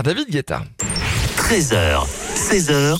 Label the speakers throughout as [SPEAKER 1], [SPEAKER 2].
[SPEAKER 1] David Guetta.
[SPEAKER 2] 13h, 16h, 100%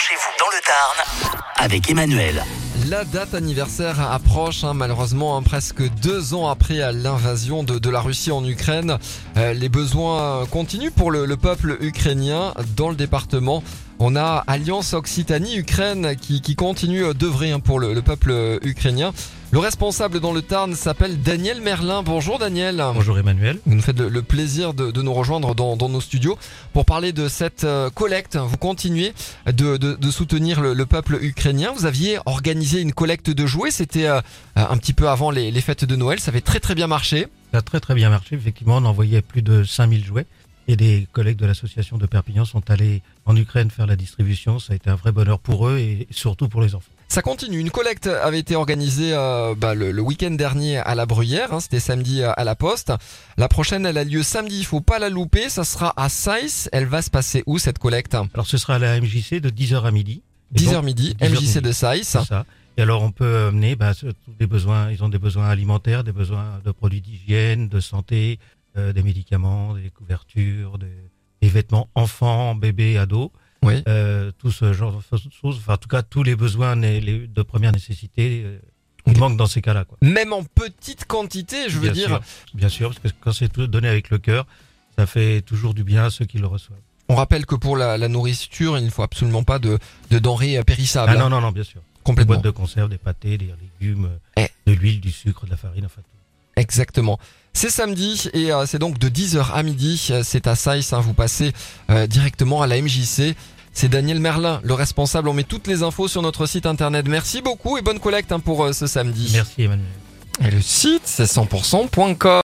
[SPEAKER 2] chez vous dans le Tarn avec Emmanuel.
[SPEAKER 1] La date anniversaire approche, hein, malheureusement, hein, presque deux ans après l'invasion de, de la Russie en Ukraine. Euh, les besoins continuent pour le, le peuple ukrainien dans le département. On a Alliance Occitanie-Ukraine qui, qui continue d'œuvrer hein, pour le, le peuple ukrainien. Le responsable dans le Tarn s'appelle Daniel Merlin. Bonjour Daniel.
[SPEAKER 3] Bonjour Emmanuel.
[SPEAKER 1] Vous nous faites le, le plaisir de, de nous rejoindre dans, dans nos studios pour parler de cette euh, collecte. Vous continuez de, de, de soutenir le, le peuple ukrainien. Vous aviez organisé une collecte de jouets. C'était euh, un petit peu avant les, les fêtes de Noël. Ça avait très très bien marché.
[SPEAKER 3] Ça a très très bien marché. Effectivement, on envoyait plus de 5000 jouets. Et des collègues de l'association de Perpignan sont allés en Ukraine faire la distribution. Ça a été un vrai bonheur pour eux et surtout pour les enfants.
[SPEAKER 1] Ça continue. Une collecte avait été organisée euh, bah, le, le week-end dernier à la Bruyère. Hein, C'était samedi euh, à la Poste. La prochaine, elle a lieu samedi. Il faut pas la louper. Ça sera à Saïs. Elle va se passer où cette collecte?
[SPEAKER 3] Alors ce sera à la MJC de 10h à midi. Et
[SPEAKER 1] 10h
[SPEAKER 3] donc,
[SPEAKER 1] midi.
[SPEAKER 3] 10h
[SPEAKER 1] MJC
[SPEAKER 3] midi.
[SPEAKER 1] de.
[SPEAKER 3] C'est ça. Et alors on peut amener bah, les besoins. Ils ont des besoins alimentaires, des besoins de produits d'hygiène, de santé, euh, des médicaments, des couvertures, des, des vêtements enfants, bébés, ados.
[SPEAKER 1] Oui.
[SPEAKER 3] euh, tout ce genre de choses. Enfin, en tout cas, tous les besoins les- de première nécessité, euh, manquent dans ces cas-là.
[SPEAKER 1] Même en petite quantité, je veux
[SPEAKER 3] Bien
[SPEAKER 1] dire.
[SPEAKER 3] sûr, bien sûr, parce que quand c'est donné avec le cœur, ça fait toujours du bien à ceux qui le reçoivent.
[SPEAKER 1] On rappelle que pour la, la nourriture, il ne faut absolument pas de, de denrées euh, périssables.
[SPEAKER 3] Ah
[SPEAKER 1] hein,
[SPEAKER 3] non, non, non, bien sûr. Des
[SPEAKER 1] complètement.
[SPEAKER 3] boîtes de conserve, des pâtés, des légumes, euh,
[SPEAKER 1] Eh.
[SPEAKER 3] de l'huile, du sucre, de la farine, enfin tout.
[SPEAKER 1] Exactement. C'est samedi et c'est donc de 10h à midi. C'est à Saïs. hein, vous passez euh, directement à la MJC. C'est Daniel Merlin, le responsable. On met toutes les infos sur notre site internet. Merci beaucoup et bonne collecte hein, pour euh, ce samedi.
[SPEAKER 3] Merci Emmanuel.
[SPEAKER 1] Et le site, c'est 100%.com.